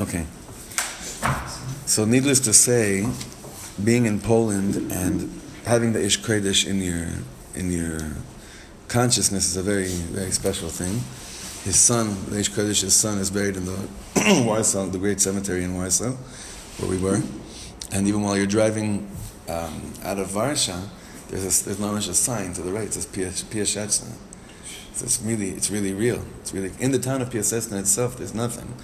Okay. So, needless to say, being in Poland and having the Ish Kodesh in your in your consciousness is a very very special thing. His son, the Ish Kodesh's son, is buried in the Warsaw, the great cemetery in Warsaw, where we were. And even while you're driving um, out of Warsaw, there's a, there's not much a sign to the right. It says Piaseczna. So it's really it's really real. It's really in the town of Piaseczna itself. There's nothing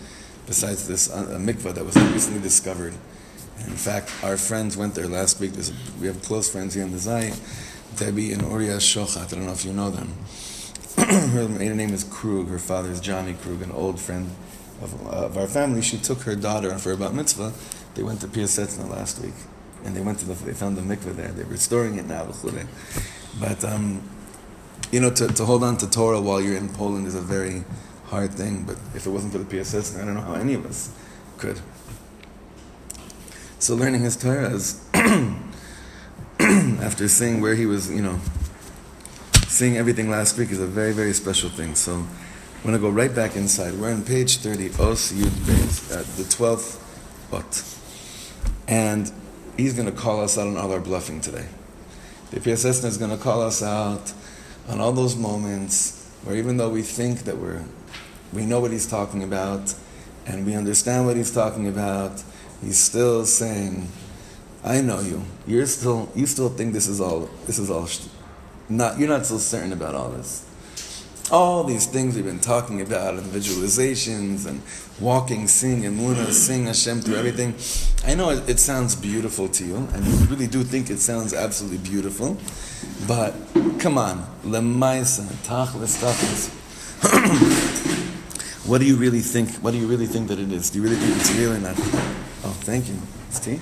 besides this uh, mikvah that was recently discovered. And in fact, our friends went there last week. We have close friends here in the Zay, Debbie and Uriah Shochat. I don't know if you know them. her maiden name is Krug. Her father is Johnny Krug, an old friend of, uh, of our family. She took her daughter for about mitzvah. They went to Piaseczna last week, and they went to the, they found the mikveh there. They're restoring it now, but um, you know, to, to hold on to Torah while you're in Poland is a very hard thing. But if it wasn't for the PSS, I don't know how any of us could. So learning his Torah is after seeing where he was, you know, seeing everything last week is a very, very special thing. So I'm going to go right back inside. We're on page 30, Os Yud Beis, at the 12th Ot. And he's going to call us out on all our bluffing today. The PSS is going to call us out on all those moments where even though we think that we're, we know what he's talking about and we understand what he's talking about, he's still saying, I know you. You're still, you still think this is all, this is all not, you're not so certain about all this. All these things we've been talking about, and visualizations, and walking, sing, and Muna, sing Hashem through everything. I know it, it sounds beautiful to you, and you really do think it sounds absolutely beautiful, but come on, lemaisa, tachlis, tachlis. What do you really think? What do you really think that it is? Do you really think it's real or not? Oh, thank you. It's tea.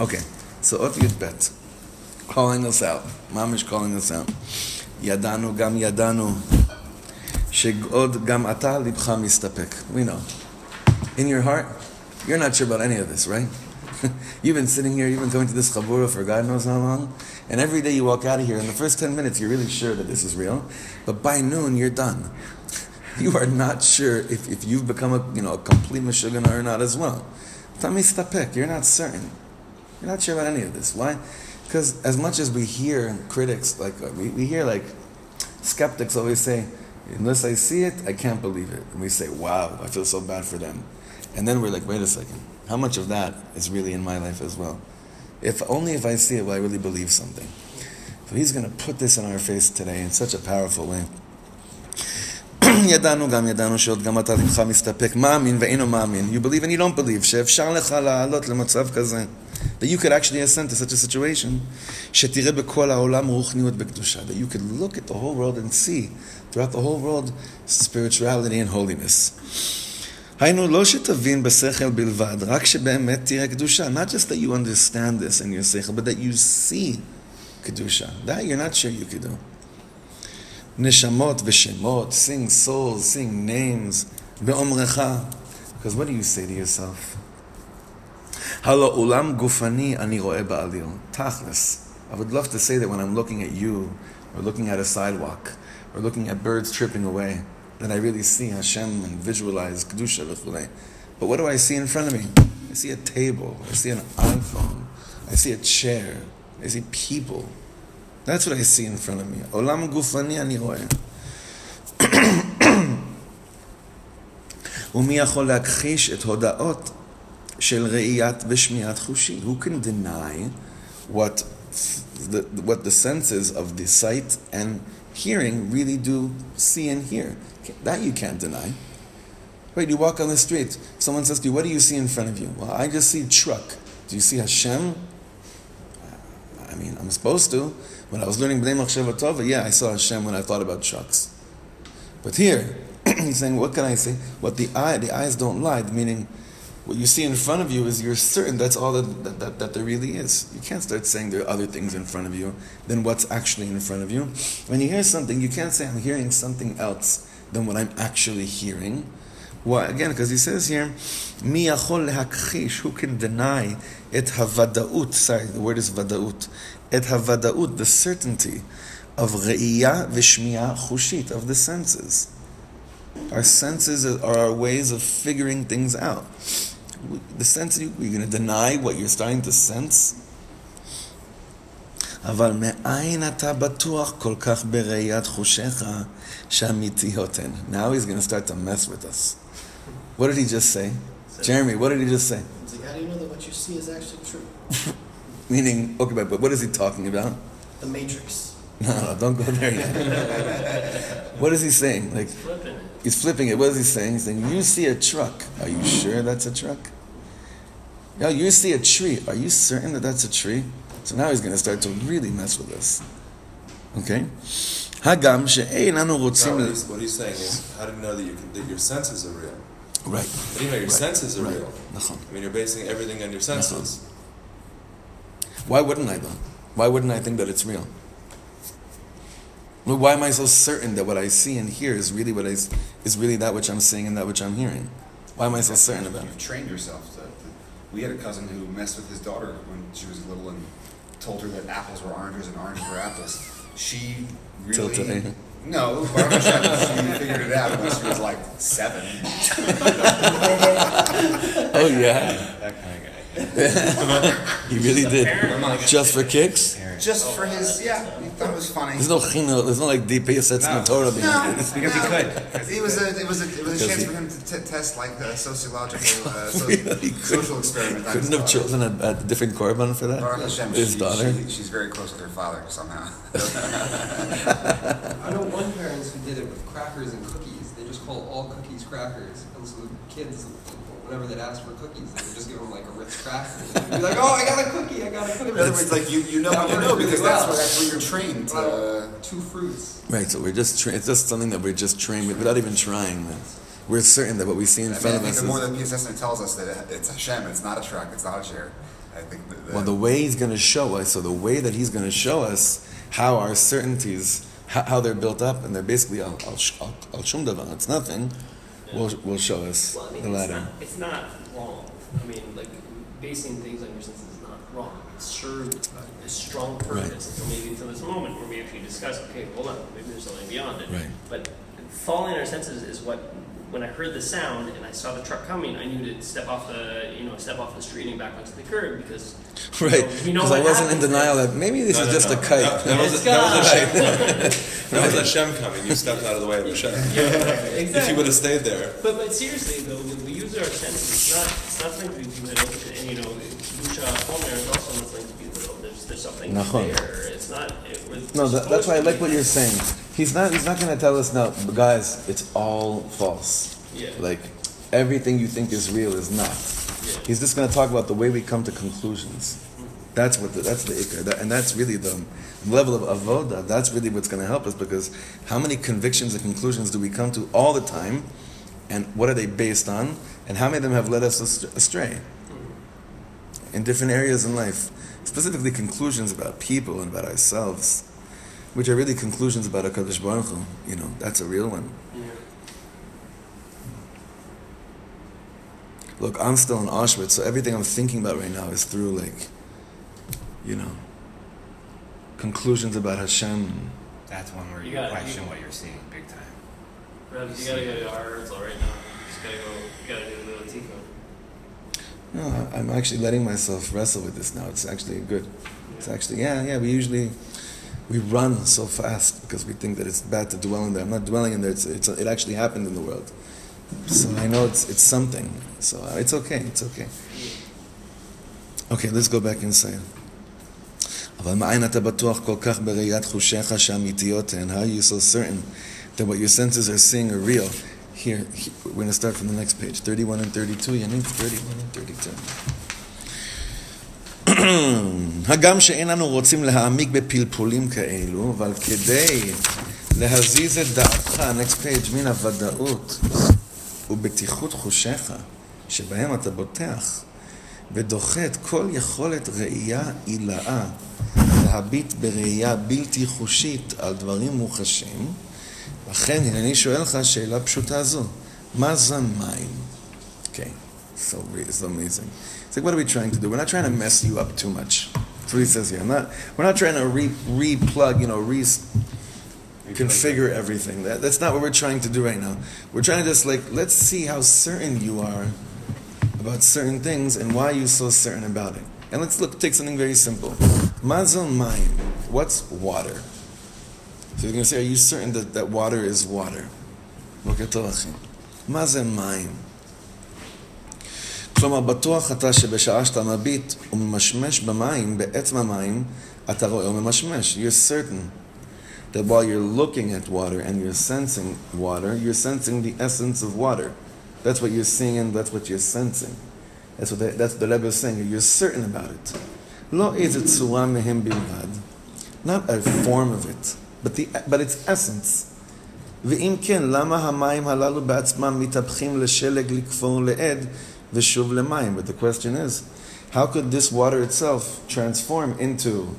Okay, so Ot Yud Bet, calling us out. Mamish calling us out. Gam yadanu, shegod gam ata libcha mistapek. We know. In your heart, you're not sure about any of this, right? you've been sitting here, you've been going to this chabura for God knows how long, and every day you walk out of here, in the first 10 minutes, you're really sure that this is real, but by noon, you're done. You are not sure if, if you've become a, you know, a complete Meshuggah or not as well. Tamistapek, you're not certain. You're not sure about any of this. Why? Because as much as we hear critics, like uh, we, we hear like skeptics always say, unless I see it, I can't believe it. And we say, wow, I feel so bad for them. And then we're like, wait a second, how much of that is really in my life as well? If only if I see it will I really believe something. So he's going to put this in our face today in such a powerful way. ידענו גם ידענו שעוד גם אתה לבך מסתפק מאמין ואינו מאמין. You believe and you don't believe שאפשר לך לעלות למצב כזה that you could actually ascend to such a situation, that you could look at the whole world and see throughout the whole world spirituality and holiness. היינו לא שתבין בשכל בלבד, רק שבאמת תראה קדושה. Not just that you understand this in your seichel, but that you see קדושה. That you're not sure you could do. נשמות ושמות, sing souls, sing names, באומרך. Because what do you say to yourself? הלא עולם גופני אני רואה בעליל. תכלס. I would love to say that when I'm looking at you, or looking at a sidewalk, or looking at birds tripping away, that I really see Hashem and visualize Kedusha v'chulei. But what do I see in front of me? I see a table, I see an iPhone, I see a chair, I see people. That's what I see in front of me. Olam gufani ani roeh. ומי יכול להכחיש את הודעות של ראיית ושמיעת חושי? Who can deny what the, what the senses of the sight and hearing really do see and hear? That you can't deny. Right, you walk on the street, someone says to you, what do you see in front of you? Well, I just see truck. Do you see Hashem? I mean, I'm supposed to. When I was learning Bnei Machshava Tova, yeah, I saw Hashem when I thought about trucks. But here, he's saying, what can I say? What the eye, the eyes don't lie, meaning what you see in front of you is you're certain that's all that, that, that, that, there really is. You can't start saying there are other things in front of you than what's actually in front of you. When you hear something, you can't say, I'm hearing something else than what I'm actually hearing. Why? Again, because he says here, Mi yachol lehakchish, who can deny et havadaut, sorry, the word is vadaut, et havadaut, the certainty of ראייה ושמיעה חושית, of the senses. Our senses are our ways of figuring things out. The sense, you're going to deny what you're starting to sense? אבל מאין אתה בטוח כל כך בראיית חושיך Shamitihoten. Now he's going to start to mess with us. What did he just say? So, Jeremy, what did he just say? Like, how do you know that what you see is actually true? Meaning, okay, but what is he talking about? The Matrix. No, no, don't go there yet. what is he saying? Like, he's flipping it. He's flipping it. What is he saying? He's saying, you see a truck. Are you sure that's a truck? No, you see a tree. Are you certain that that's a tree? So now he's going to start to really mess with us. Okay? הגם שאין אנו No, רוצים... what, ל- he's, what he's saying is, how do you know that, you can, that your senses are real? Right. How do you know your Right. senses are Right. real? נכון. I mean, you're basing everything on your senses. Why wouldn't I though? Why wouldn't I think that it's real? Well, Why am I so certain that what I see and hear is really what I s- is really that which I'm seeing and that which I'm hearing? Why am I so certain about You've it? trained yourself. To, to- we had a cousin who messed with his daughter when she was little and told her that apples were oranges and oranges were apples. She Till really today. no, Baruch Hashem, she figured it out when she was like seven. Oh yeah, That kind of guy. he really did. Parent. Just for kicks? Just for his, yeah, he thought it was funny. There's no chino, there's no like DP sets in the Torah behind No, it. because he could. It was a, it was a, it was a chance he- for him to t- test like the sociological, uh, so, social experiment. on Couldn't have daughter. chosen a, a different korban for that. Baruch Hashem, His she, daughter. She, she's very close with her father somehow. I know one parents who did it with crackers and cookies. They just call all cookies crackers, and so the kids, whenever they'd ask for cookies, they would just give them like a Ritz cracker. They'd be like, "Oh, I got a cookie! I got a cookie!" In other words, like you, you know what you know because that's where, that's where you're trained. To, two fruits. Right, so we're just tra- it's just something that we're just trained with without even trying. That we're certain that what we see in I, mean, front I of think us the more is that PSS tells us that it's Hashem, it's not a truck, it's not a chair. I think that, that well, the way he's going to show us. So the way that he's going to show us how our certainties, how, how they're built up, and they're basically al al sh- al al shum davar. It's nothing. Will will show us Well, I mean, the it's not, it's not wrong. I mean, like, basing things on your senses is not wrong. It served a, uh, a strong purpose until maybe until this moment where we actually discuss, okay, hold on, maybe there's something beyond it. Right. But falling on our senses is what, when I heard the sound and I saw the truck coming, I knew to step off the, you know, step off the street and back onto the curb because Right, you know because I wasn't in denial there. that maybe this No, is no, just no. a kite. That, that was, It's that was gone. Hashem. that was Hashem coming. You stepped out of the way of Hashem. If exactly. you would have stayed there. But, but seriously though, when we use our senses, it's not it's not something to be little. And you know, Busha Homer is also not something to be little. There's there's something Nachon. there. It's not. It, we're No, that, that's why I like what you're saying. He's not. He's not going to tell us now, but guys. It's all false. Yeah. Like everything you think is real is not. Yeah. He's just going to talk about the way we come to conclusions. That's what the, that's the ikar, that, and that's really the level of avoda. That's really what's going to help us because how many convictions and conclusions do we come to all the time, and what are they based on, and how many of them have led us astray mm-hmm. in different areas in life, specifically conclusions about people and about ourselves, which are really conclusions about Hakadosh Baruch Hu. You know, that's a real one. Yeah. Look, I'm still in Auschwitz, so everything I'm thinking about right now is through like, you know, conclusions about Hashem. That's one where You you, gotta- question you- what you're seeing big time. Rev, you gotta go to Har Herzl right now. You just gotta go. You gotta do the Tikkun. No, I- I'm actually letting myself wrestle with this now. It's actually good. It's actually yeah, yeah. We usually we run so fast because we think that it's bad to dwell in there. I'm not dwelling in there. It's, it's it actually happened in the world. So I know it's it's something. So uh, it's okay. It's okay. Okay, let's go back inside. אבל מאין אתה בטוח כל כך בראיית חושיך שהאמיתיות הן? How are you so certain that what your senses are seeing are real? Here, he- we're going to start from the next page, 31 and 32, יניב, 31 and 32. הגם שאין אנו רוצים להעמיק בפלפולים כאלו, אבל כדי להזיז את דעתך, next page, מן הוודאות ובטיחות חושיך, שבהם אתה בוטח, ודוחה את כל יכולת ראייה עילאה להביט בראייה בלתי חושית על דברים מוחשים, לכן הנני שואל לך שאלה פשוטה זו, מה זה מים? Okay, So it's amazing. It's like, what are we trying to do? We're not trying to mess you up too much. That's what he says here. I'm not, we're not trying to re, re-plug, you know, re configure everything. That, that's not what we're trying to do right now. We're trying to just like, let's see how certain you are about certain things and why you're so certain about it. And let's look, take something very simple. Mazel mine. What's water? So you're going to say, are you certain that, that water is water? mazen mine כלומר, בטוח אתה שבשעה שאתה מביט וממשמש במים, בעצם המים, אתה רואה וממשמש. You're certain that while you're looking at water and you're sensing water, you're sensing the essence of water. That's what you're seeing and that's what you're sensing. That's what, the, that's what the Rebbe is saying. You're certain about it. לא איזה צורה מהם בלבד. Not a form of it, but, the, but its essence. ואם כן, למה המים הללו בעצמם מתהפכים לשלג לקפוא לעד the shuv. But the question is, how could this water itself transform into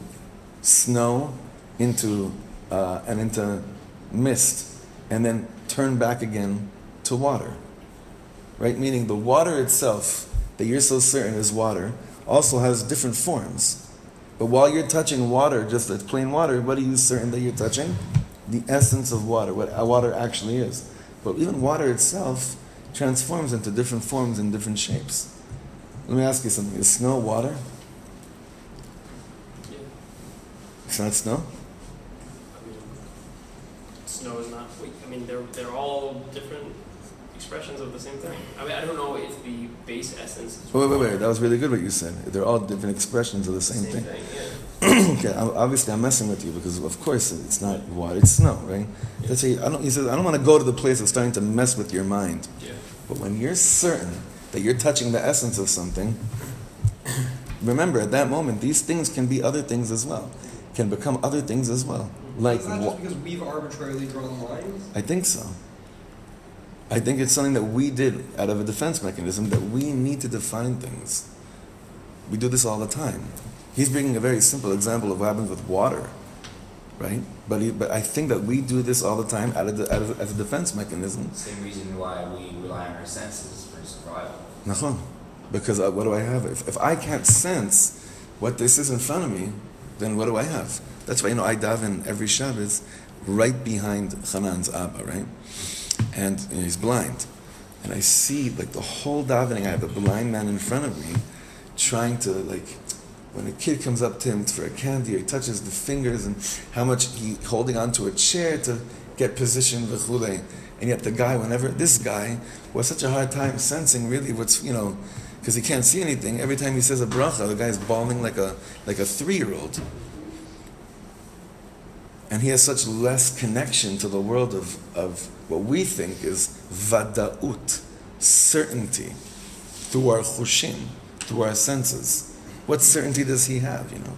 snow, into uh, and into mist, and then turn back again to water? Right, meaning the water itself that you're so certain is water also has different forms. But while you're touching water, just like plain water, what are you certain that you're touching? The essence of water, what water actually is. But even water itself transforms into different forms and different shapes. Let me ask you something. Is snow water? Yeah. It's not snow? I mean, snow is not. I mean, they're they're all different expressions of the same thing. I mean, I don't know if the base essence is. Wait, wait, wait. That was really good what you said. They're all different expressions of the same, thing. thing yeah. okay, obviously I'm messing with you because of course it's not water, it's snow, right? That's why I don't. He says I don't want to go to the place of starting to mess with your mind. But when you're certain that you're touching the essence of something, remember at that moment these things can be other things as well, can become other things as well. Like Is that just because we've arbitrarily drawn lines? I think so. I think it's something that we did out of a defense mechanism that we need to define things. We do this all the time. He's bringing a very simple example of what happens with water, right? But, he, but I think that we do this all the time out of the, out of, as a defense mechanism. Same reason why we rely on our senses for survival. Nachon. Because uh, what do I have? If, if I can't sense what this is in front of me, then what do I have? That's why, you know, I daven every Shabbos right behind Hanan's Abba, right? And you know, he's blind. And I see, like, the whole davening, I have a blind man in front of me trying to, like, when a kid comes up to him for a candy, or he touches the fingers and how much he holding onto a chair to get position, v'chule. And yet the guy, whenever, this guy, was such a hard time sensing really what's, you know, because he can't see anything. Every time he says a bracha, the guy's bawling like a, like a three-year-old. And he has such less connection to the world of, of what we think is vada'ut, certainty, through our chushim, through our senses. What certainty does he have, you know?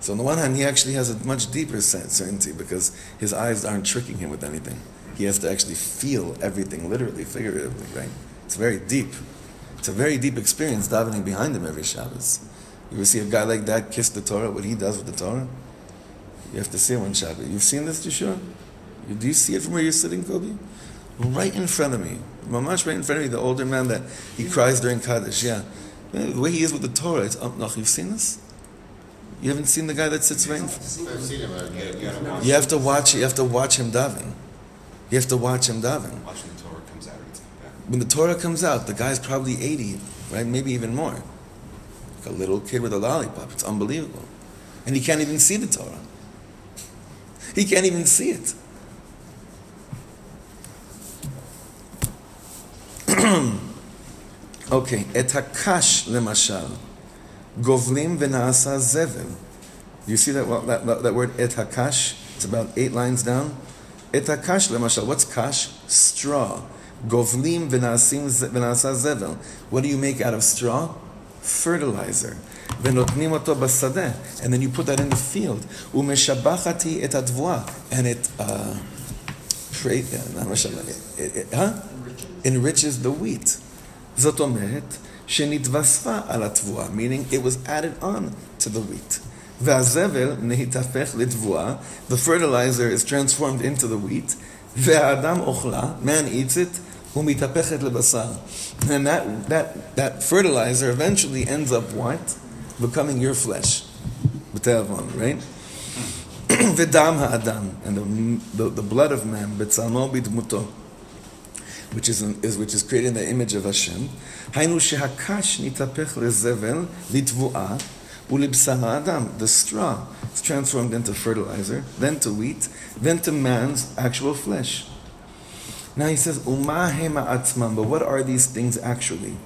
So on the one hand, he actually has a much deeper certainty because his eyes aren't tricking him with anything. He has to actually feel everything, literally, figuratively, right? It's very deep. It's a very deep experience davening behind him every Shabbos. You ever see a guy like that kiss the Torah, what he does with the Torah? You have to see it one Shabbat. You've seen this? You, do you see it from where you're sitting, Kobe? Right in front of me. Mamash right in front of me, the older man that he cries during Kaddish, yeah. The way he is with the Torah, it's up You've seen this? You haven't seen the guy that sits right in front? I've seen him. I get, you gotta watch. You have to watch you have to watch him daven. You have to watch him daven. Watch when the Torah comes out. It's like that. When the Torah comes out, the guy's probably 80, right? Maybe even more. Like a little kid with a lollipop. It's unbelievable. And he can't even see the Torah. He can't even see it. okay, את הקש למשל, גובלים ונעשה זבל. Do you see that, well, that, that, that word et hakash? It's about eight lines down. Et hakash למשל, what's kash? Straw. Govlim v'nasim ze- v'nasa zevel. What do you make out of straw? Fertilizer. ונותנים אותו בשדה. And then you put that in the field. ומשבחתי את הדבואה. And it, uh, pray, uh, not משבח, it, it, huh? enriches the wheat. זאת אומרת שנתווספה על התבואה, meaning it was added on to the wheat. והזבל נהתהפך לתבואה, the fertilizer is transformed into the wheat, והאדם אוכלה, man eats it, ומתהפכת לבשר. And that, that, that fertilizer eventually ends up what? Becoming your flesh. בתיאבון, right? V'dam ha'adam, and the, the, the blood of man, betzalmo b'dmuto, which is, is which is created in the image of Hashem. Hainu shehakash nitapech lezevel litvuah ulibsar adam. The straw is transformed into fertilizer, then to wheat, then to man's actual flesh. Now he says, Uma hema but what are these things actually?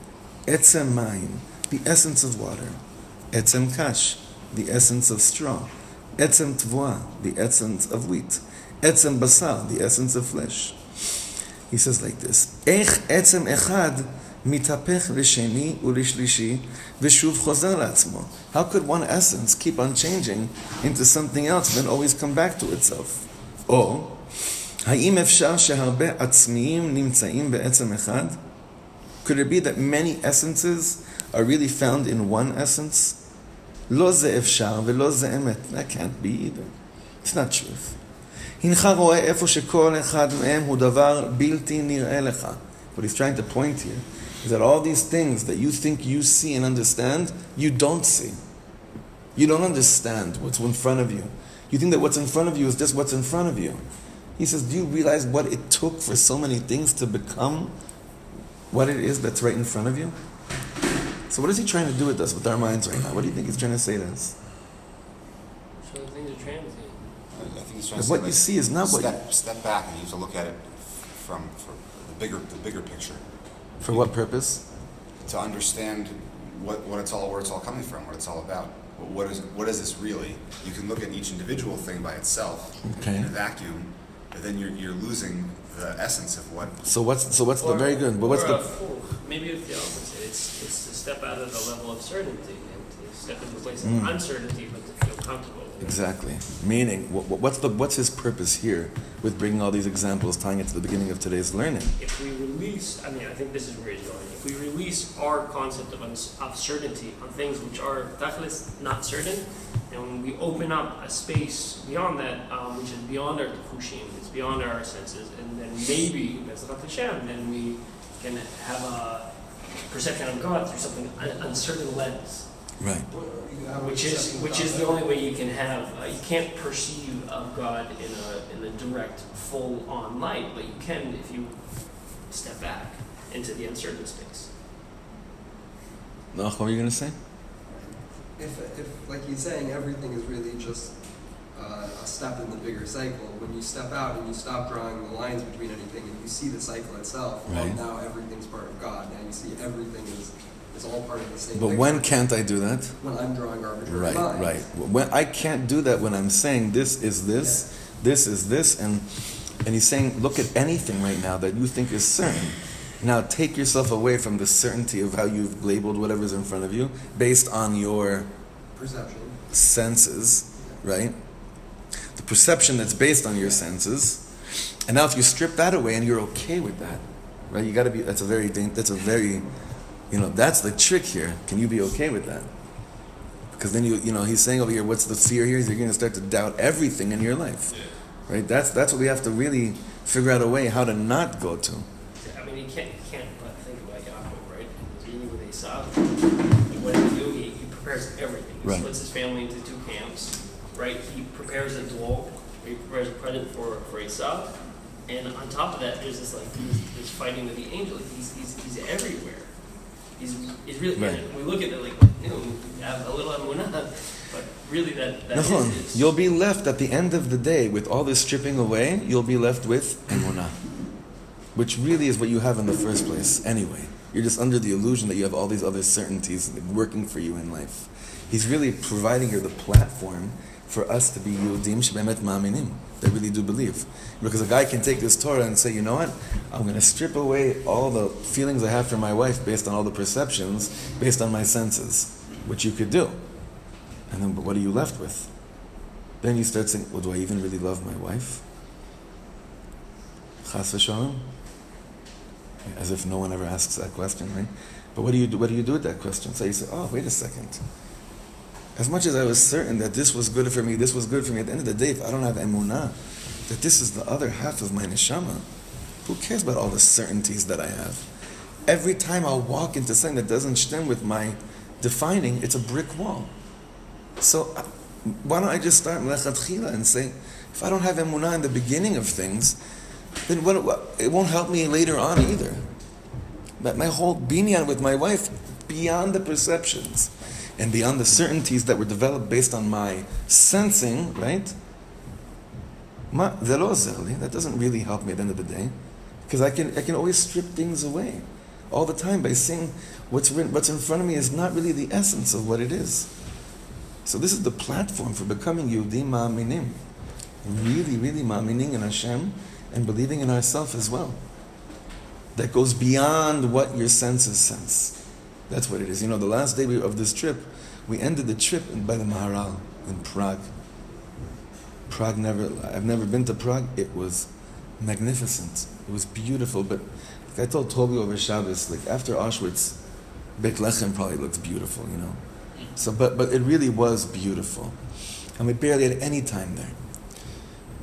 Etzem mayim, the essence of water. Etzem kash, the essence of straw. Etzem tvoa, the essence of wheat. Etzem basal, the essence of flesh. He says like this, Ech etzem echad mitapech l'sheni u'lishlishi v'shuv chozer la'atzmo. How could one essence keep on changing into something else and then always come back to itself? Or, האם אפשר שהרבה עצמיים נמצאים בעצם אחד? Could it be that many essences are really found in one essence? לא זה אפשר ולא זה אמת. That can't be either. It's not truth. הנך רואה איפה שכל אחד מהם הוא דבר בלתי נראה לך. What he's trying to point here is that all these things that you think you see and understand, you don't see. You don't understand what's in front of you. You think that what's in front of you is just what's in front of you. He says, Do you realize what it took for so many things to become what it is that's right in front of you? So, what is he trying to do with us, with our minds right now? What do you think he's trying to say to us? I trying to what say, you like, see is not what step, step back and you have to look at it from, from the bigger the bigger picture For what purpose? to understand what, what it's all where it's all coming from, what it's all about. What- What is what is this really? You can look at each individual thing by itself Okay. in a vacuum, but then you're you're losing the essence of what So what's so what's the very good? But what's or, the maybe it's the opposite. It's it's to step out of the level of certainty and to step into a place of Mm. uncertainty, but to feel comfortable. Exactly meaning? What, what's the what's his purpose here with bringing all these examples, tying it to the beginning of today's learning? If we release, I mean, I think this is where he's going. If we release our concept of, of certainty on things which are definitely not certain, and when we open up a space beyond that, um, which is beyond our chushim, it's beyond our senses, and then maybe, Bezrat Hashem, then we can have a perception of God through something un- uncertain lens. Right. Which is which is the only way you can have uh, you can't perceive of God in a in a direct full on light, but you can if you step back into the uncertain space. No, what were you gonna say? If, if, like he's saying, everything is really just uh, a step in the bigger cycle, when you step out and you stop drawing the lines between anything and you see the cycle itself, well, Right. now everything's part of God. Now you see everything is, is all part of the same But picture. when can't I do that? When I'm drawing arbitrary Right, lines. right. When I can't do that when I'm saying this is this, this is this, and and he's saying, look at anything right now that you think is certain. Now take yourself away from the certainty of how you've labeled whatever's in front of you based on your Perception. senses, right? The perception that's based on your senses. And now if you strip that away and you're okay with that, right? You got to be that's a very that's a very you know, that's the trick here. Can you be okay with that? Because then you you know, he's saying over here what's the fear here? Is you're going to start to doubt everything in your life. Right? That's that's what we have to really figure out a way how to not go to. I mean, you can't you can't but think about Yaakov, right? He's meeting with Esau. And what does he do? He, he prepares everything. He Right. splits his family into two camps, right? He prepares a duel. He prepares a present for for Esau. And on top of that, there's this like he's, this fighting with the angel. He's, he's, he's everywhere. He's, he's really. Right. we look at it like you know have a little amunah, but really that that Nachon. is You'll be left at the end of the day with all this stripping away, you'll be left with emunah. Which really is what you have in the first place anyway. You're just under the illusion that you have all these other certainties working for you in life. He's really providing you the platform for us to be Yehudim shebemet ma'aminim, that really do believe. Because a guy can take this Torah and say, you know what, I'm going to strip away all the feelings I have for my wife based on all the perceptions, based on my senses, which you could do. And then, but what are you left with? Then you start saying, well, do I even really love my wife? Chas v'shalom? As if no one ever asks that question, right? But what do you do, what do you do with that question? So you say, oh, wait a second. As much as I was certain that this was good for me, this was good for me, at the end of the day, if I don't have emunah, that this is the other half of my neshama, who cares about all the certainties that I have? Every time I walk into something that doesn't stem with my defining, it's a brick wall. So, uh, why don't I just start Melechatchila and say, if I don't have emunah in the beginning of things, then what, it won't help me later on either. But my whole binyan with my wife, beyond the perceptions and beyond the uncertainties that were developed based on my sensing, right? That doesn't really help me at the end of the day. Because I can, I can always strip things away all the time by seeing what's, written, what's in front of me is not really the essence of what it is. So this is the platform for becoming Yehudim Ma'aminim. Really, really Maaminim in Hashem and believing in ourself as well. That goes beyond what your senses sense. That's what it is. You know, the last day of this trip, we ended the trip by the Maharal in Prague. Prague never, I've never been to Prague. It was magnificent. It was beautiful, but like I told Toby over Shabbos, like after Auschwitz, Beit probably looks beautiful, you know. So, but but it really was beautiful, and we barely had any time there.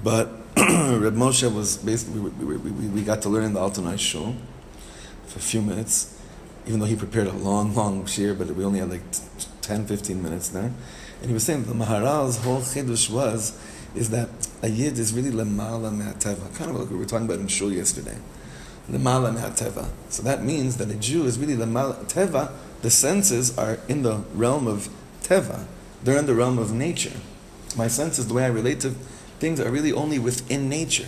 But Reb Moshe was basically we, we, we, we got to learn in the Altneuschul for a few minutes, even though he prepared a long, long shiur, but we only had like 10, 15 minutes there. And he was saying the Maharal's whole chidush was is that a yid is really lemala me'ateva, kind of like we were talking about in shul yesterday. Lemala me'ateva. So that means that a Jew is really lemala teva. The senses are in the realm of teva. They're in the realm of nature. My senses, the way I relate to things, are really only within nature.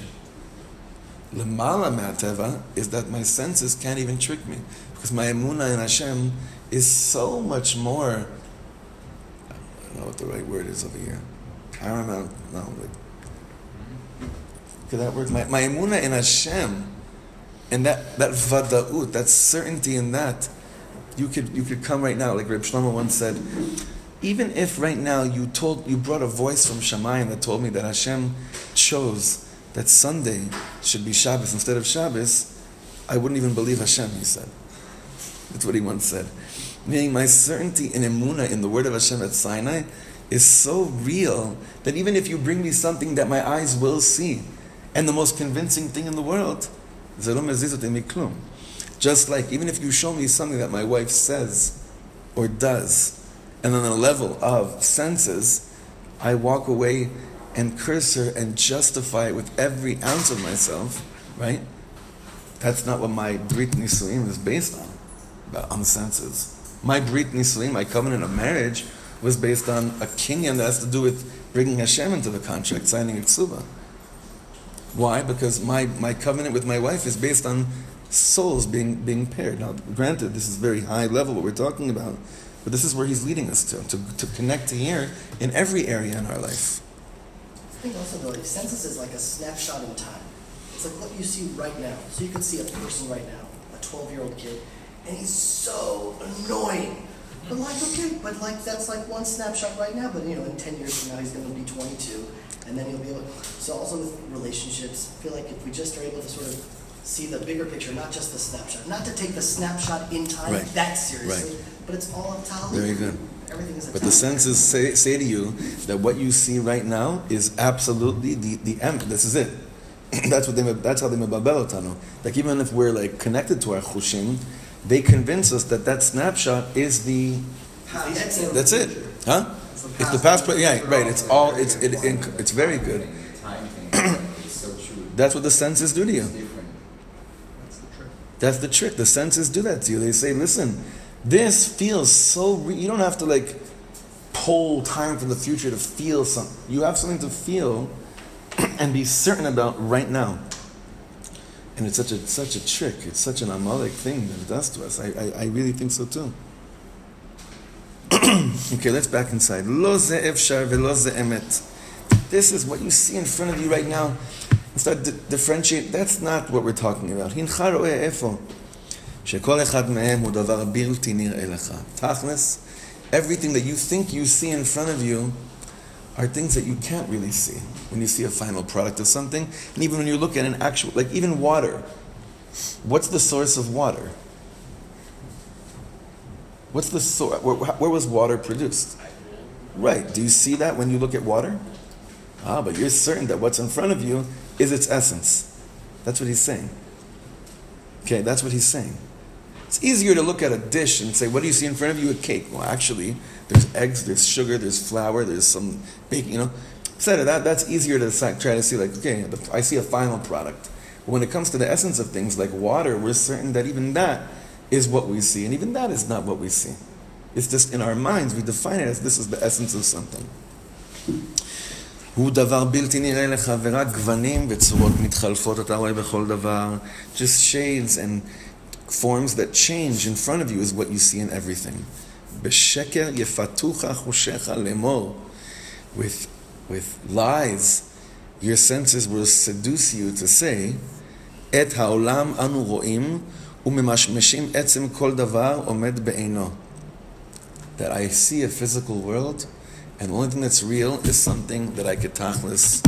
Lemala me'ateva is that my senses can't even trick me because my emuna in Hashem is so much more. I don't know what the right word is over here. Paramount. No, like Okay, that work? My, my emuna in Hashem, and that that vada'ut, that certainty in that, you could you could come right now, like Reb Shlomo once said, even if right now you told you brought a voice from Shemayim that told me that Hashem chose that Sunday should be Shabbos instead of Shabbos, I wouldn't even believe Hashem. He said. That's what he once said. Meaning my certainty in emuna in the word of Hashem at Sinai is so real that even if you bring me something that my eyes will see, and the most convincing thing in the world, just like even if you show me something that my wife says or does, and on a level of senses, I walk away and curse her and justify it with every ounce of myself, right? That's not what my Brit Nisuim is based on, Uh, but the senses. My Brit Nisuim, my covenant of marriage, was based on a kinyan that has to do with bringing Hashem into the contract, signing a ksuba. Why? Because my, my covenant with my wife is based on souls being, being paired. Now, granted, this is very high level what we're talking about, but this is where he's leading us to, to, to connect to here in every area in our life. I think also though, census is like a snapshot in time. It's like what you see right now. So you can see a person right now, a 12-year-old kid, and he's so annoying. But like, okay, but like that's like one snapshot right now. But you know, in 10 years from now, he's going to be 22, and then he'll be able. To, So also with relationships, I feel like if we just are able to sort of see the bigger picture, not just the snapshot, not to take the snapshot in time Right. that seriously, but it's all a tally. Very good. Everything is But the senses say, say to you that what you see right now is absolutely the, the end. This is it. that's what they, that's how they mebabel otanu. Like even if we're like connected to our chushim, they convince us that that snapshot is the, That's it. Huh? It's the past, yeah, right. It's all, it's, it, it, it's very good. That's what the senses do to you. That's the trick. That's the trick. The senses do that to you. They say, listen, this feels so re- you don't have to like pull time from the future to feel something. You have something to feel and be certain about right now And it's such a such a trick. It's such an amalek thing that it does to us. I, I, I really think so too. okay, let's back inside. Lo ze efshar velo ze emet. This is what you see in front of you right now. Start to differentiate. That's not what we're talking about. הנך רואה איפה? שכל אחד מהם הוא דבר בלתי נראה לך. תכלס, everything that you think you see in front of you are things that you can't really see when you see a final product of something. And even when you look at an actual, like even water. What's the source of water? What's the source? Where, where was water produced? Right. Do you see that when you look at water? Ah, but you're certain that what's in front of you is its essence. That's what he's saying. Okay, that's what he's saying. It's easier to look at a dish and say, what do you see in front of you? A cake. Well, actually, There's eggs, there's sugar, there's flour, there's some baking, you know. etc. That, that's easier to si- try to see, like, okay, the, I see a final product. But when it comes to the essence of things, like water, we're certain that even that is what we see, and even that is not what we see. It's just in our minds, we define it as this is the essence of something. הוא דבר בלתי נראה לך, ורק גוונים וצורות מתחלפות אתה רואה בכל דבר. Just shades and forms that change in front of you is what you see in everything. בשקר יפתוך חושיך לאמור. With, with lies, your senses will seduce you to say, את העולם אנו רואים וממשמשים עצם כל דבר עומד בעינו. That I see a physical world and the only thing that's real is something that I get tachlis,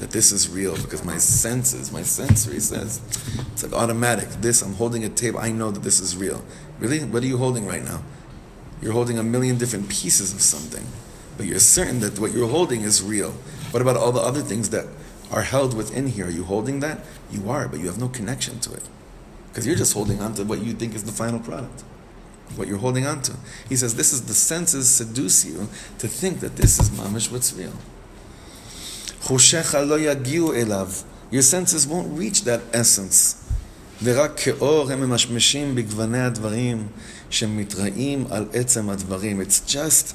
that this is real because my senses, my sensory says, it's like automatic. This, I'm holding a table, I know that this is real. Really? What are you holding right now? You're holding a million different pieces of something, but you're certain that what you're holding is real. What about all the other things that are held within here? Are you holding that? You are, but you have no connection to it because you're just holding on to what you think is the final product what you're holding on to. He says this is the senses seduce you to think that this is mamish what's real. חושיך לא יגיעו אליו. Your senses won't reach that essence. ורק כאור הם ממשמשים בגווני הדברים שמתראים על עצם הדברים. It's just,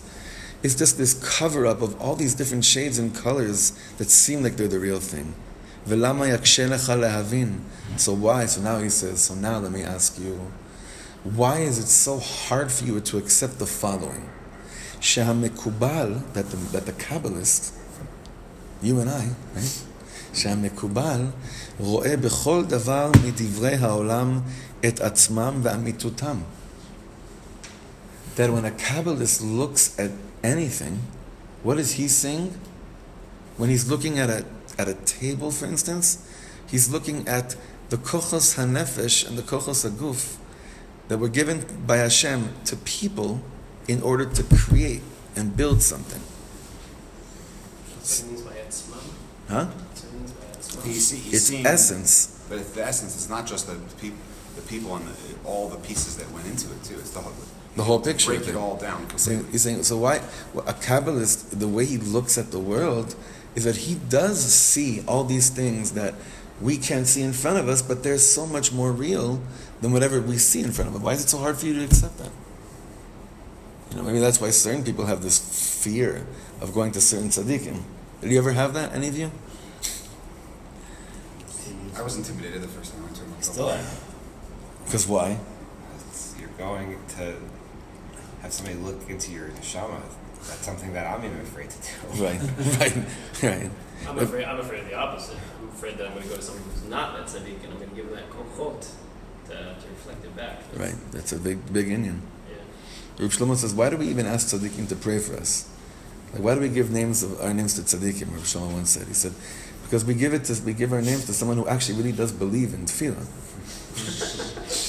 it's just this cover up of all these different shades and colors that seem like they're the real thing. ולמה יקשה לך להבין? So why? So now he says, so now let me ask you, why is it so hard for you to accept the following? שהמקובל, that the, that the Kabbalist, you and I, right? שהמקובל רואה בכל דבר מדברי העולם את עצמם ואמיתותם. That when a Kabbalist looks at anything, what is he seeing? When he's looking at a, at a table, for instance, he's looking at the kochos hanefesh and the kochos aguf that were given by Hashem to people in order to create and build something. That's what it means by etzma. Huh? That's what it means by etzma. He's, he's It's seeing, essence. But it's the essence. It's not just the people, the people and the, all the pieces that went into it too. It's the whole, The whole picture. break it all down So completely. he's saying, so why a Kabbalist, the way he looks at the world, is that he does see all these things that we can't see in front of us, but they're so much more real than whatever we see in front of us. Why is it so hard for you to accept that? You know, maybe that's why certain people have this fear of going to certain tzaddikim. Did you ever have that, any of you? I was intimidated the first time I went to him. Still. Because why? You're going to have somebody look into your neshama. That's something that I'm even afraid to do. Right, right, right. I'm afraid. I'm afraid of the opposite. I'm afraid that I'm going to go to someone who's not that tzaddik, and I'm going to give them that kochot to, to reflect it back. Right, that's a big, big inyan. Yeah. Reb Shlomo says, why do we even ask tzaddikim to pray for us? Like, why do we give names of our names to tzaddikim? Reb Shlomo once said. He said, because we give it to we give our names to someone who actually really does believe in tefillah.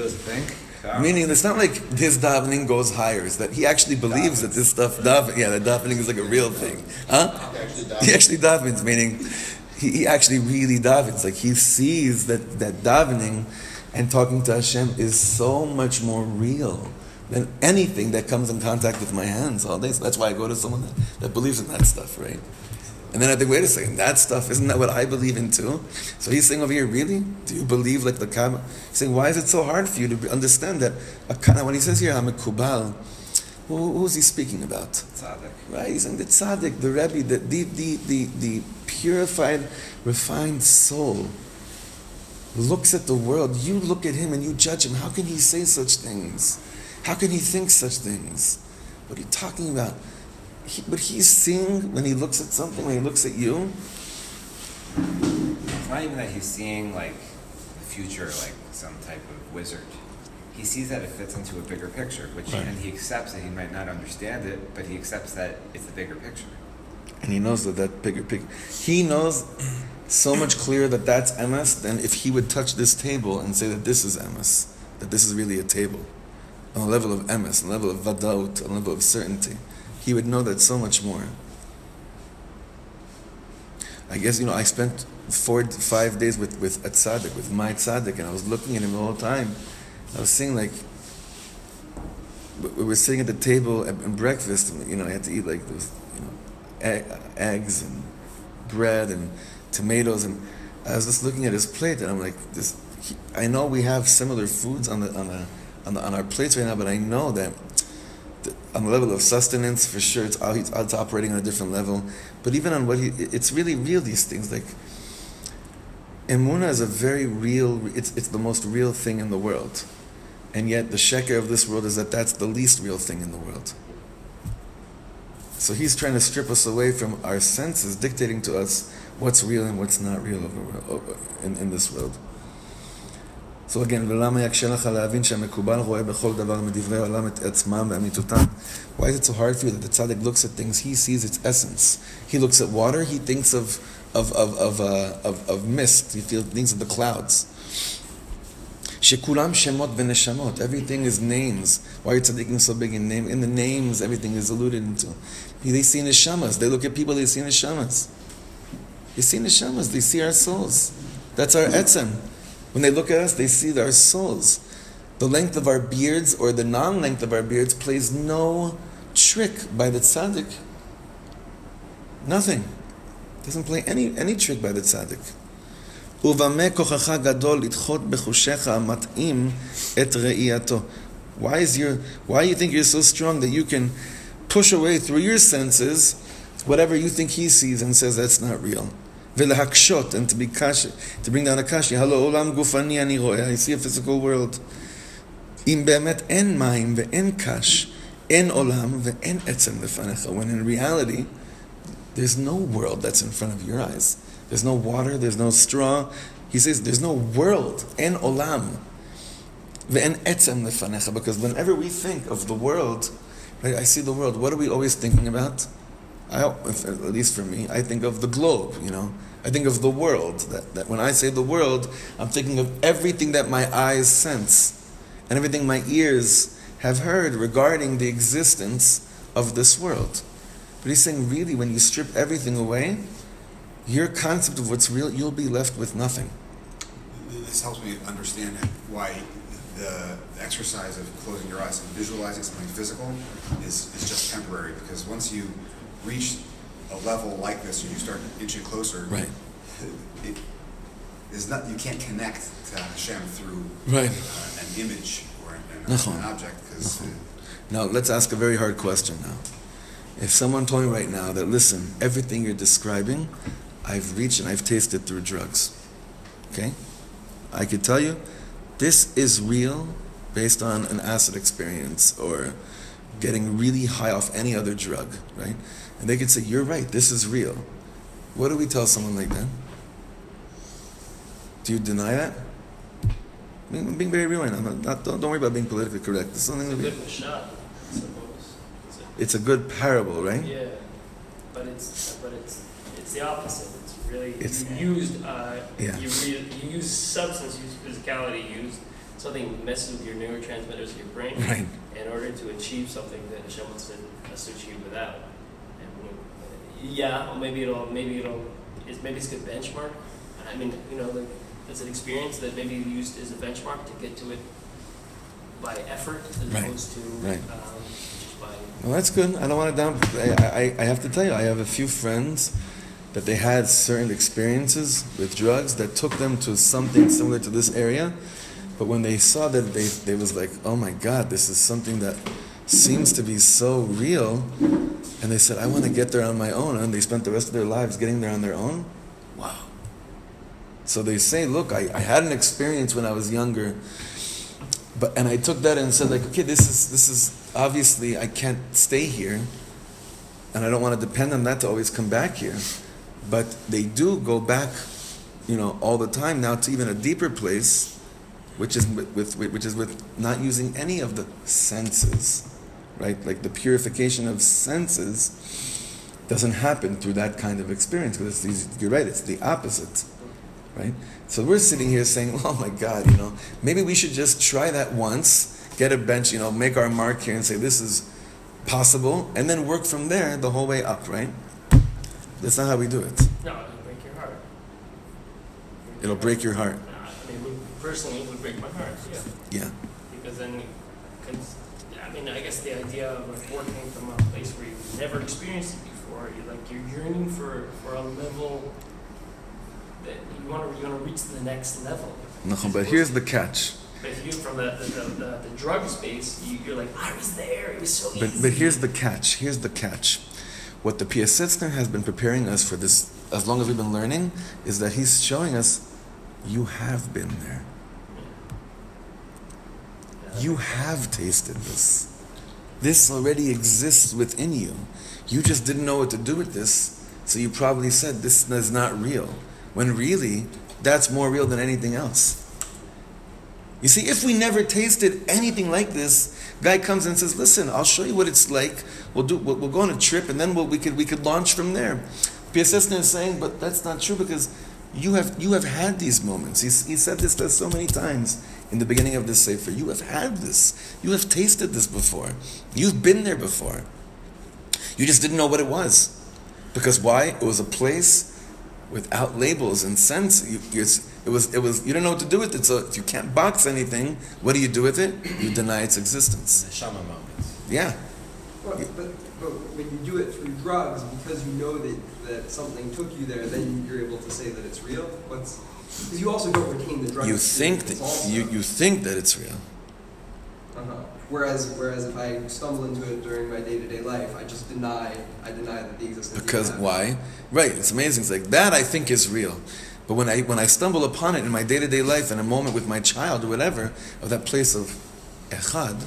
As a? Meaning, it's not like his davening goes higher. It's that he actually believes that this stuff, davening, yeah, that davening is like a real thing, huh? He actually davens, meaning he, he actually really davens. Like he sees that that davening and talking to Hashem is so much more real than anything that comes in contact with my hands all day. So that's why I go to someone that, that believes in that stuff, right? And then I think, wait a second, that stuff, isn't that what I believe in too? So he's saying over here, really? Do you believe like the Kabbal? He's saying, why is it so hard for you to understand that? When he says here, I'm a Kubal, who, who's he speaking about? Tzaddik. Right? He's saying the tzaddik, the rebbe, the, the, the, the, the purified, refined soul looks at the world. You look at him and you judge him. How can he say such things? How can he think such things? What are you talking about? He, but he's seeing when he looks at something, when he looks at you, It's not even that he's seeing like the future, like some type of wizard. He sees that it fits into a bigger picture, which Right. and he accepts that he might not understand it, but he accepts that it's the bigger picture. and he knows that that bigger picture. He knows so much clearer that that's emes than if he would touch this table and say that this is emes, that this is really a table. On a level of emes, on a level of vadaut, on a level of certainty. He would know that so much more. I guess, you know, I spent four, five days with, with a tzaddik, with my tzaddik, and I was looking at him all the time. I was seeing like, we were sitting at the table at, at breakfast. And, you know, I had to eat like those, you know, egg, eggs and bread and tomatoes, and I was just looking at his plate, and I'm like, this. He, I know we have similar foods on the on the on, the, on our plates right now, but I know that th- on the level of sustenance, for sure, it's, it's, it's operating on a different level. But even on what he, it's really real. These things like emuna is a very real. It's it's the most real thing in the world, and yet the sheker of this world is that that's the least real thing in the world. So he's trying to strip us away from our senses, dictating to us what's real and what's not real over, in, in this world. So again, ולמה יקשה לך להבין שהמקובל רואה בכל דבר מדברי העולם את עצמם ואמיתותם? Why is it so hard for you that the tzaddik looks at things, he sees its essence. He looks at water, he thinks of, of, of, of, uh, of, of mist, he feels, thinks of the clouds. שכולם שמות ונשמות, everything is names. Why are tzaddikim so big in name? In the names, everything is alluded into. They see neshamas. They look at people, they see neshamas. They see neshamas, they see our souls. That's our etzem. When they look at us, they see our souls. The length of our beards or the non length of our beards plays no trick by the tzaddik. Nothing. Doesn't play any, any trick by the tzaddik. ובמה כוחך גדול לדחות בחושיך המתאים את ראייתו. Why is your why you think you're so strong that you can push away through your senses whatever you think he sees and says that's not real? ולהקשות and to be kashi, to bring down a kashi. הלא עולם גופני אני רואה, I see a physical world. אם באמת אין מים ואין קש, אין עולם ואין עצם לפניך. When in reality, there's no world that's in front of your eyes. There's no water, there's no straw. He says there's no world, en olam. Ve'en etzem lefanecha. Because whenever we think of the world, right, I see the world, what are we always thinking about? I, at least for me, I think of the globe, you know. I think of the world. That, that when I say the world, I'm thinking of everything that my eyes sense and everything my ears have heard regarding the existence of this world. But he's saying, really, when you strip everything away, your concept of what's real, you'll be left with nothing. This helps me understand why the exercise of closing your eyes and visualizing something physical is, is just temporary. Because once you reach a level like this and you start inching closer, Right. it, there's not, you can't connect to Hashem through Right. uh, an image or an, an, an object. Because Now, let's ask a very hard question now. If someone told me right now that, listen, everything you're describing, I've reached and I've tasted through drugs. Okay? I could tell you, this is real based on an acid experience or getting really high off any other drug, right? And they could say, you're right, this is real. What do we tell someone like that? Do you deny that? I mean, I'm being very real right now. I'm not, don't, don't worry about being politically correct. It's something It's a good I suppose. It's a- it's a good parable, right? Yeah, but it's but it's it's the opposite. It's really It's- you used uh, Yeah. you re, you use substance, use physicality, use something messes with your neurotransmitters in your brain Right. in order to achieve something that Hashem wants to, achieve without. Yeah, or maybe it'll maybe it'll it's maybe it's a good benchmark. I mean, you know, like it's an experience that maybe you used as a benchmark to get to it by effort as Right. opposed to Right. um, just by Well, that's good. I don't want to down. I, I, I have to tell you, I have a few friends that they had certain experiences with drugs that took them to something similar to this area. But when they saw that, they, they was like, oh my God, this is something that seems to be so real. And they said, I want to get there on my own. And they spent the rest of their lives getting there on their own. Wow. So they say, look, I, I had an experience when I was younger. But and I took that and said like, okay, this is this is obviously I can't stay here, and I don't want to depend on that to always come back here. But they do go back, you know, all the time now to even a deeper place, which is with, with which is with not using any of the senses, right? Like the purification of senses doesn't happen through that kind of experience because it's, you're right, it's the opposite right? So we're sitting here saying, oh my God, you know, maybe we should just try that once, get a bench, you know, make our mark here and say this is possible, and then work from there the whole way up, right? That's not how we do it. no, it'll break your heart. It'll break your heart. I mean, personally, it would break my heart. Yeah. Yeah. because then, cons- I I mean, I guess the idea of like working from a place where you've never experienced it before, you're like you're yearning for, for a level that you want to you want to reach the next level. No, but here's the catch. But if you from the the, the, the, drug space, you, you're like, I was there. It was so But, easy. but here's the catch. Here's the catch. What the Piasetzner has been preparing us for this, as long as we've been learning, is that he's showing us you have been there. You have tasted this. This already exists within you. You just didn't know what to do with this, so you probably said this is not real. When really, that's more real than anything else. You see, if we never tasted anything like this, guy comes and says, "Listen, I'll show you what it's like. We'll do. We'll, we'll go on a trip, and then we'll, we could we could launch from there." Piasetzner is saying, "But that's not true because you have you have had these moments." He's, he said this so many times in the beginning of this sefer. You have had this. You have tasted this before. You've been there before. You just didn't know what it was, because why? It was a place without labels and sense. You, you, it was, it was, you don't know what to do with it. So if you can't box anything, what do you do with it? You deny its existence. Neshama moments. Yeah. But, but, but when you do it through drugs, because you know that, that something took you there, then you're able to say that it's real. What's because you also don't retain the drug. You think that also. you, you think that it's real. Uh-huh. Whereas, whereas if I stumble into it during my day-to-day life, I just deny, I deny that the existence. Because why? Right. It's amazing. It's like that. I think is real. But when I when I stumble upon it in my day to day life, in a moment with my child or whatever, of that place of echad.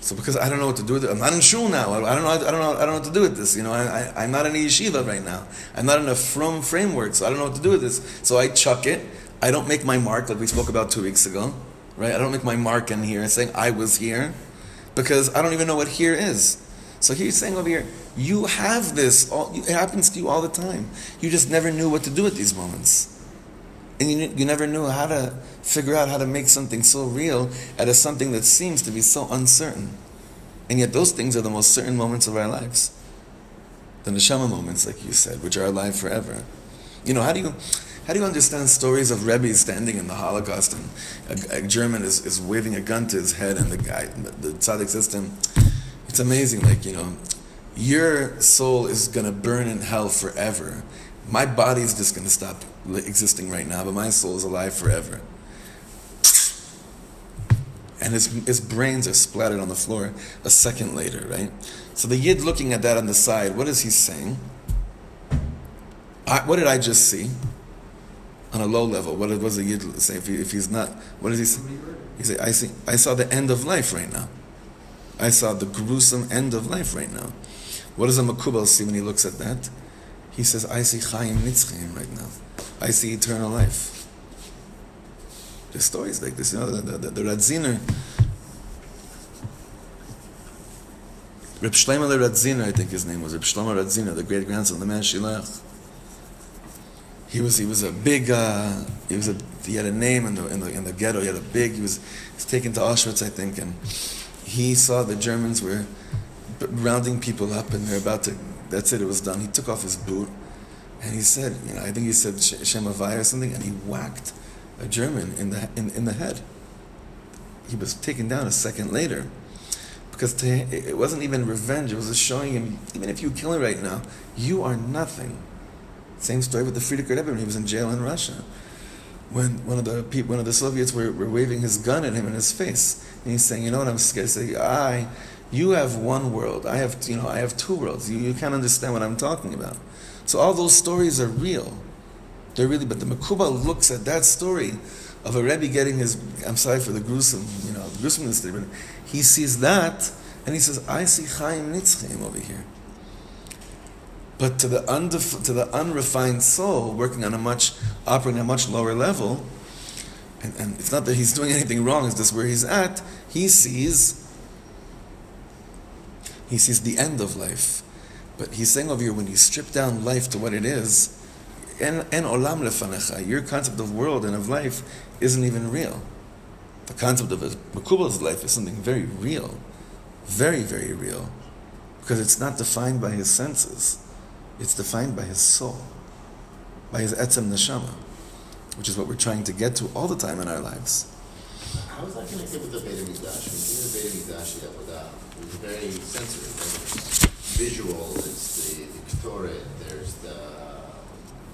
So because I don't know what to do with it, I'm not in shul now. I, don't know. I don't know. I don't know what to do with this. You know, I, I'm not in a yeshiva right now. I'm not in a from framework, so I don't know what to do with this. So I chuck it. I don't make my mark like we spoke about two weeks ago, right? I don't make my mark in here saying I was here, because I don't even know what here is. So he's saying over here, you have this. All, it happens to you all the time. You just never knew what to do with these moments. And you, you never knew how to figure out how to make something so real out of something that seems to be so uncertain. And yet those things are the most certain moments of our lives. The neshama moments, like you said, which are alive forever. You know, how do you how do you understand stories of Rebbe standing in the Holocaust and a, a German is, is waving a gun to his head and the guy, the, the tzaddik says to him, it's amazing, like, you know, your soul is going to burn in hell forever. My body is just going to stop existing right now, but my soul is alive forever. And his, his brains are splattered on the floor a second later, right? So the Yid looking at that on the side, what is he saying? I, what did I just see? On a low level, what does the Yid say if, he, if he's not? What does he say? He say, I see. I saw the end of life right now. I saw the gruesome end of life right now. What does a Makubal see when he looks at that? He says, I see Chaim Nitzchim right now. I see eternal life. There's stories like this, you know, the, the, the Radziner. Reb Shlomo Radziner, I think his name was Reb Shlomo Radziner, the great grandson of the Mei HaShiloach. He was he was a big uh, he was a he had a name in the in the in the ghetto. He had a big he was he was taken to Auschwitz, I think, and he saw the Germans were rounding people up and they're about to. That's it. It was done. He took off his boot and he said, you know, I think he said Sh- Shem or something, and he whacked a German in the in, in the head. He was taken down a second later because to, it wasn't even revenge. It was just showing him, even if you kill him right now, you are nothing. Same story with the Frierdiker Rebbe when he was in jail in Russia. When one of the people, one of the Soviets were, were waving his gun at him in his face, and he's saying, "You know what I'm scared?" Say, "I, you have one world. I have, you know, I have two worlds. You, you can't understand what I'm talking about." So all those stories are real. They're really, but the Makuba looks at that story of a Rebbe getting his, I'm sorry for the gruesome, you know, the gruesomeness but he sees that and he says, I see Chaim Nitzchim over here. But to the, undef- to the unrefined soul, working on a much, operating on a much lower level, and, and it's not that he's doing anything wrong, it's just where he's at, he sees, he sees the end of life. But he's saying over here, when you strip down life to what it is, en olam lefanecha, your concept of world and of life isn't even real. The concept of a Makubal's life is something very real, very, very real, because it's not defined by his senses, it's defined by his soul, by his etzem neshama, which is what we're trying to get to all the time in our lives. How is that connected with the? When you think of the Beit HaMikdash, the very sensory. Visual, it's the, the Ketoret, there's the,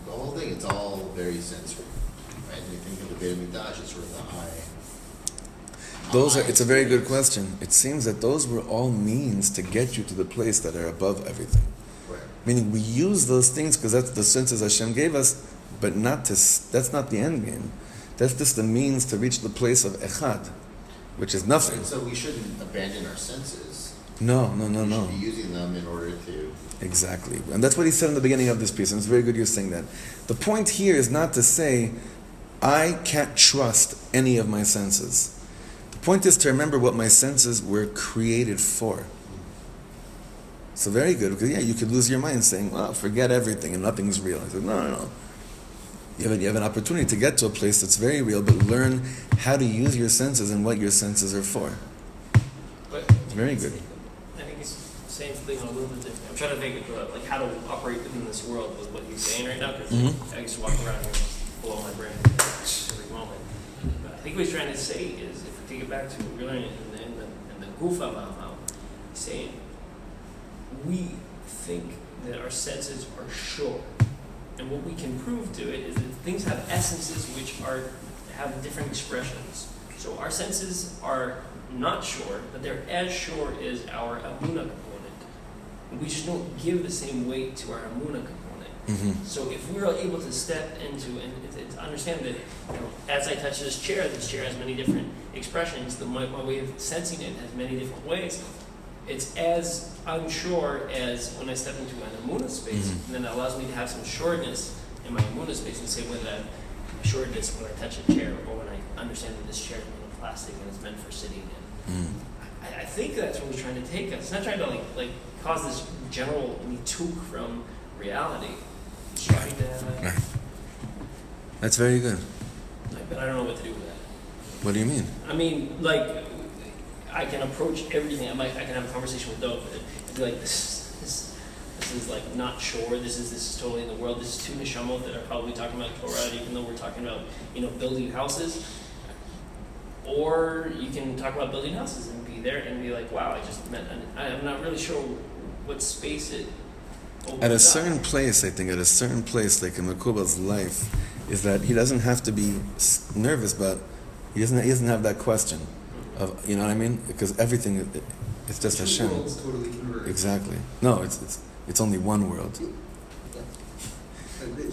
the whole thing, it's all very sensory. Right? And you think of the Beit HaMikdash, it's sort of the eye. Those are, it's a very good question. It seems that those were all means to get you to the place that are above everything. Right. Meaning we use those things because that's the senses Hashem gave us, but not to, that's not the end game. That's just the means to reach the place of Echad, which is nothing. So we shouldn't abandon our senses. No, no, no, no. be using them in order to. Exactly. And that's what he said in the beginning of this piece, and it's very good you're saying that. The point here is not to say, I can't trust any of my senses. The point is to remember what my senses were created for. So very good, because yeah, you could lose your mind saying, well, forget everything and nothing's real. I said, no, no, no. You have, you have an opportunity to get to a place that's very real, but learn how to use your senses and what your senses are for. But It's very good. I thing he's saying something a little bit different. I'm trying to think of uh, like how to operate within this world with what he's saying right now. Because Mhm. I to walk around and blow my brain every moment. But I think what he's trying to say is, if we take it back to what we're learning in the in the, in the Gufa Ma'amal, he's saying we think that our senses are sure, and what we can prove to it is that things have essences which are have different expressions. So our senses are not sure, but they're as sure as our component. We just don't give the same weight to our amuna component. hmm So if we're able to step into and to understand that, you know, as I touch this chair, this chair has many different expressions. The my, my way of sensing it has many different ways. It's as unsure as when I step into an amuna space, Mhm. and then it allows me to have some sureness in my amuna space, and say whether that assuredness when I touch a chair or when I understand that this chair is made of plastic and it's meant for sitting in. Mm. I, I think that's what he's trying to take us. It's not trying to like like cause this general nituk from reality. He's trying to. That's very good. like, but I don't know what to do with that. What do you mean? I mean, like, I can approach everything. I might, I can have a conversation with Dove and be like, this, this, this is like not sure. This is this is totally in the world. This is two neshamot that are probably talking about Torah, even though we're talking about you know building houses. Or you can talk about building houses and be there and be like, wow, I just met. An, I'm not really sure what space it. opens At a up. certain place, I think, at a certain place, like in Makuba's life, is that he doesn't have to be nervous, but he doesn't, he doesn't have that question of, you know what I mean? Because everything, it- it's just Two Hashem. totally. Exactly. No, it's, it's, it's only one world.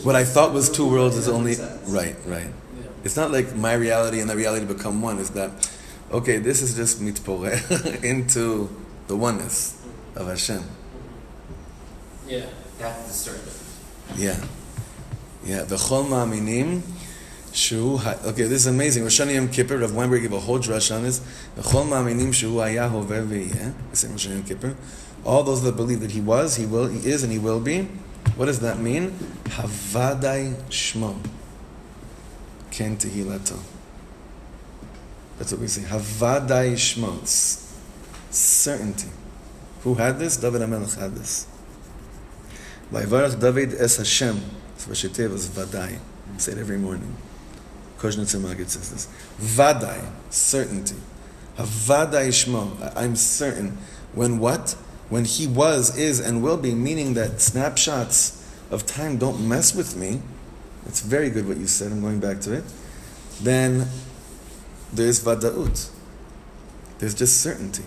What I thought was two worlds is only, right, right. Yeah. It's not like my reality and the reality become one. It's that, okay, this is just mitporeh into the oneness of Hashem. Yeah. That's the start. Yeah. Yeah. V'chol ma'aminim shu Okay, this is amazing. Hashanah Yom Kippur, Rav Weinberg gave a whole drush on this. V'chol ma'aminim shu v'yeh. This is Rosh Hashanah Yom Kippur. All those that believe that he was, he will, he is, and he will be. What does that mean? Havadai shmo. Ken tehilato. That's what we say. Havadai shmo. Certainty. Who had this? David HaMelech had this. Vayvarach David es Hashem. So Vashetev was Vadai. Say it every morning. Kozhnitzer Magid says this. Vadai, certainty. Havadai Shmo. I'm certain. When what? When he was, is, and will be, meaning that snapshots of time don't mess with me. It's very good what you said. I'm going back to it. Then there's Vadaut. There's just certainty.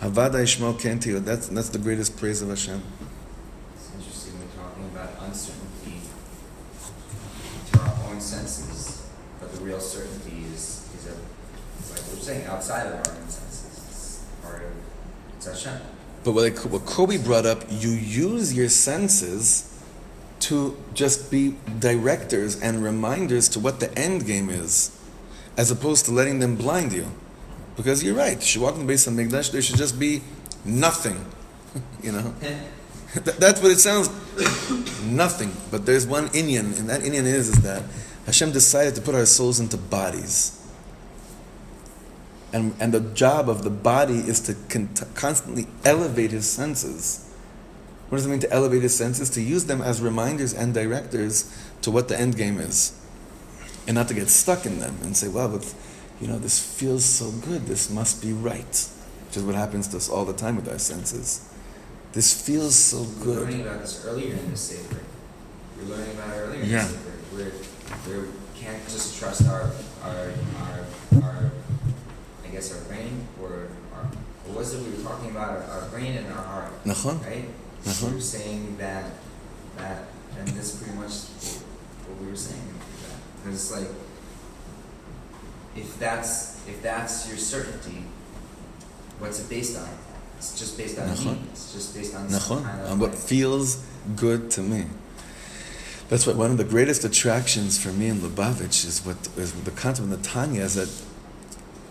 Havadai Shmo Kentio. That's, that's the greatest praise of Hashem. It's interesting we're talking about uncertainty to our own senses, but the real certainty is is a it's like we're saying outside of our own senses. It's part of it's Hashem. But what, I, what Kobe brought up, you use your senses to just be directors and reminders to what the end game is, as opposed to letting them blind you. Because you're right, you should walk in the Beis HaMikdash, there should just be nothing. you know? Th- That's what it sounds nothing. But there's one Inyan, and that Inyan is, is that Hashem decided to put our souls into bodies. And, and the job of the body is to con- constantly elevate his senses. What does it mean to elevate his senses? To use them as reminders and directors to what the end game is. And not to get stuck in them and say, well, but you know, this feels so good. This must be right, which is what happens to us all the time with our senses. This feels so good. We were learning about this earlier in the Sefer. We're learning about it earlier in Yeah. the Sefer. We're, we're, can't just trust our, our, our, our, I guess our brain or our, what was it we were talking about? Our, our brain and our heart, Nachon? right? Uh-huh. We were saying that, that, and this is pretty much what we were saying. Because it's like, if that's, if that's your certainty, what's it based on? It's just based on me. It's just based on kind of On what like- feels good to me. That's what one of the greatest attractions for me in Lubavitch is what is the concept of the Tanya is that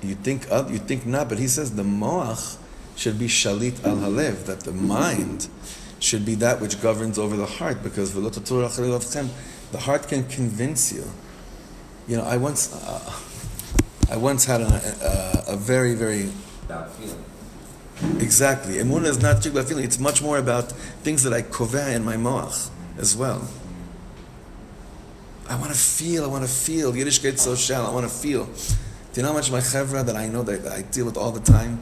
you think oth- you think not, but he says the moach should be shalit al halev, that the mind should be that which governs over the heart, because v'lo tatur achari lovchem, the heart can convince you. You know, I once, uh, I once had a, a, a very, very about feeling. Exactly. Emunah is not just about feeling. It's much more about things that I koveh in my moach as well. I want to feel. I want to feel. Yiddish gets so shallow. I want to feel. Do you know how much my chevra that I know that, that I deal with all the time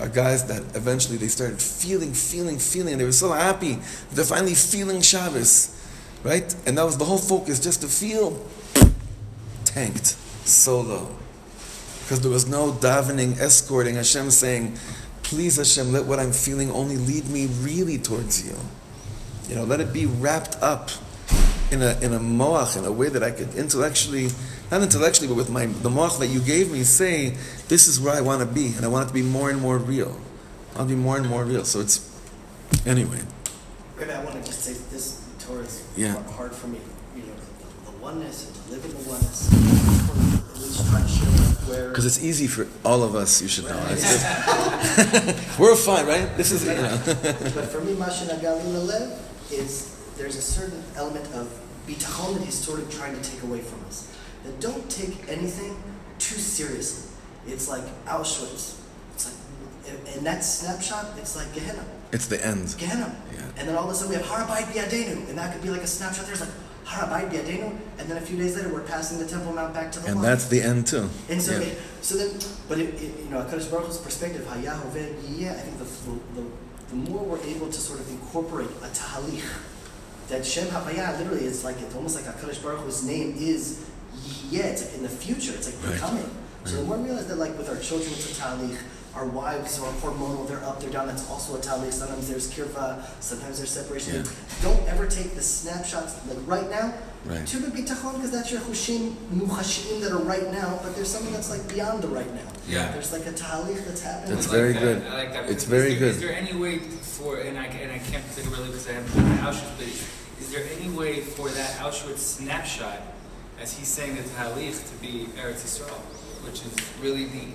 are guys that eventually they started feeling, feeling, feeling, and they were so happy they're finally feeling Shabbos, right? And that was the whole focus, just to feel tanked so low because there was no davening, escorting Hashem, saying, "Please, Hashem, let what I'm feeling only lead me really towards you." You know, let it be wrapped up in a in a moach in a way that I could intellectually, not intellectually, but with my the moach that you gave me, say, "This is where I want to be, and I want it to be more and more real. I want to be more and more real." So it's anyway. Rabbi, I want to just say this Torah is Yeah. hard for me. You know, the, the oneness live in the oneness. At least try to share where. Because it's easy for all of us, you should know. It's just- we're fine, right? This is, you know. But for me, Mashin Agali Lalev is there's a certain element of bitachon that he's sort of trying to take away from us. That don't take anything too seriously. It's like Auschwitz. It's like in- in that snapshot, it's like Gehenna. It's the end. Gehenna. Yeah. And then all of a sudden we have Har HaBayit B'yadeinu, and that could be like a snapshot. There's like Harabait Biadenu, and then a few days later we're passing the Temple Mount back to the And line. that's the end too. And so, Yeah. it, so then, but it, it, you know, Hakadosh Baruch Hu's perspective, Hayahoved I think the, the, the, the more we're able to sort of incorporate a tahalich, that Shem Havayah literally is like it's almost like Hakadosh Baruch Hu's name is. It's like in the future. It's like Right. becoming. So the more we realize that, like with our children, it's a tahalich. Our wives are hormonal. They're up, they're down. That's also a tahalich. Sometimes there's kirva. Sometimes there's separation. Yeah. Don't ever take the snapshots like right now. Right. To be bitachon because that's your chushim muhashim that are right now, but there's something that's like beyond the right now. Yeah. There's like a tahalich that's happening. That's I like very that. good. I like that. It's Is very there- good. Is there any way for, and I, and I can't think really because I haven't been to Auschwitz, but is, is there any way for that Auschwitz snapshot, as he's saying the Tahalich, to be Eretz Yisrael, which is really the,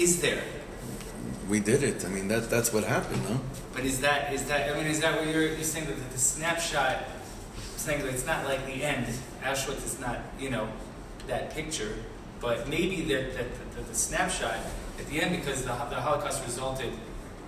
is there? We did it. I mean, that, that's what happened, no? But is that, is that, I mean, is that what you're, you're saying that the, the snapshot, saying that it's not like the end, Auschwitz is not, you know, that picture, but maybe that, that, that the snapshot at the end, because the, the Holocaust resulted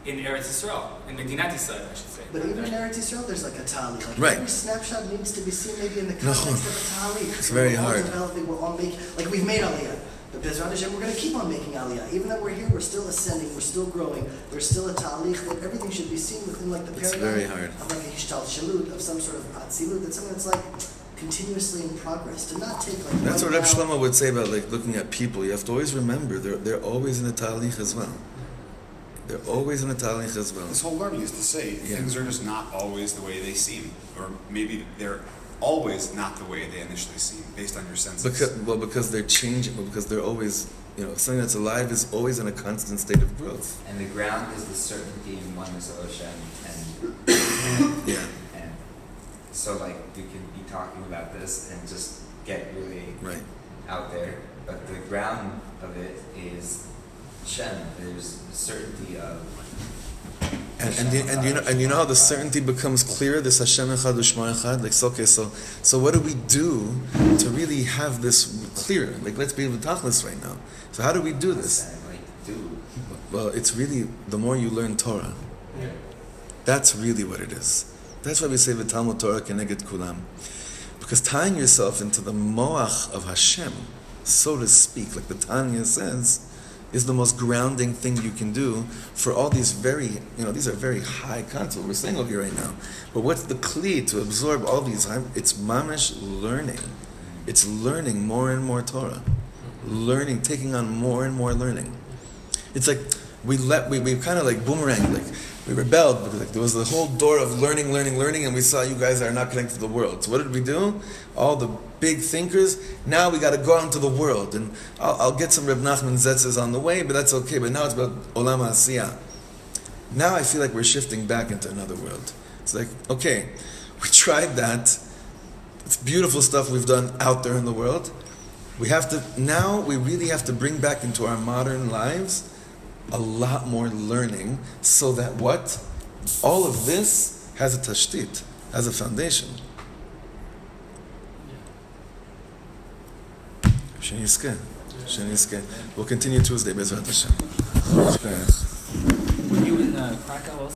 in Eretz Yisrael, in Medinat Yisrael, I should say. But even in Eretz Yisrael, there's like a tahalich. Like Right. Every snapshot needs to be seen maybe in the No. context of a tahalich. It's very we're all hard. Developing, we're all making, like we've made aliyah. But Bezrat Hashem, we're going to keep on making aliyah. Even though we're here, we're still ascending, we're still growing. There's still a tahalich that everything should be seen within like the It's paradigm very hard. of like a hishtalshelut, of some sort of atzilut, that's something that's like continuously in progress. To not take like That's what right Reb Shlomo would say about like looking at people. You have to always remember they're, they're always in a talich as well. They're always in a talich as well. This whole learning is to say Yeah. things are just not always the way they seem, or maybe they're always not the way they initially seem, based on your senses. Because, well, because they're changing, well, because they're always, you know, something that's alive is always in a constant state of growth. And the ground is the certainty in oneness of Hashem, and Yeah, and so like we can be talking about this and just get really right. out there, but the ground of it is Hashem. There's the certainty of And, and, you- and you know and you know how the certainty becomes clear. This Hashem Echad U'Shmo Echad. Like so, okay, so so what do we do to really have this clear? Like let's be this right now. So how do we do this? Well, it's really the more you learn Torah. That's really what it is. That's why we say the Talmud Torah keneged kulam, because tying yourself into the moach of Hashem, so to speak, like the Tanya says, is the most grounding thing you can do for all these very, you know, these are very high concepts we're saying over here right now. But what's the kli to absorb all these? It's mamish learning. It's learning more and more Torah, learning, taking on more and more learning. It's like we let we, we kind of like boomerang, like we rebelled, but like there was the whole door of learning, learning, learning, and we saw you guys are not connected to the world. So what did we do? All the big thinkers. Now we got to go out into the world, and I'll, I'll get some Reb Nachman Zetzes on the way, but that's okay. But now it's about Olam Asiyah. Now I feel like we're shifting back into another world. It's like okay, we tried that. It's beautiful stuff we've done out there in the world. We have to now. We really have to bring back into our modern lives a lot more learning, so that what all of this has a tashtit, has a foundation. Sheniske, Sheniske. We'll continue Tuesday, Bezrat Hashem. Were you in uh, Krakow?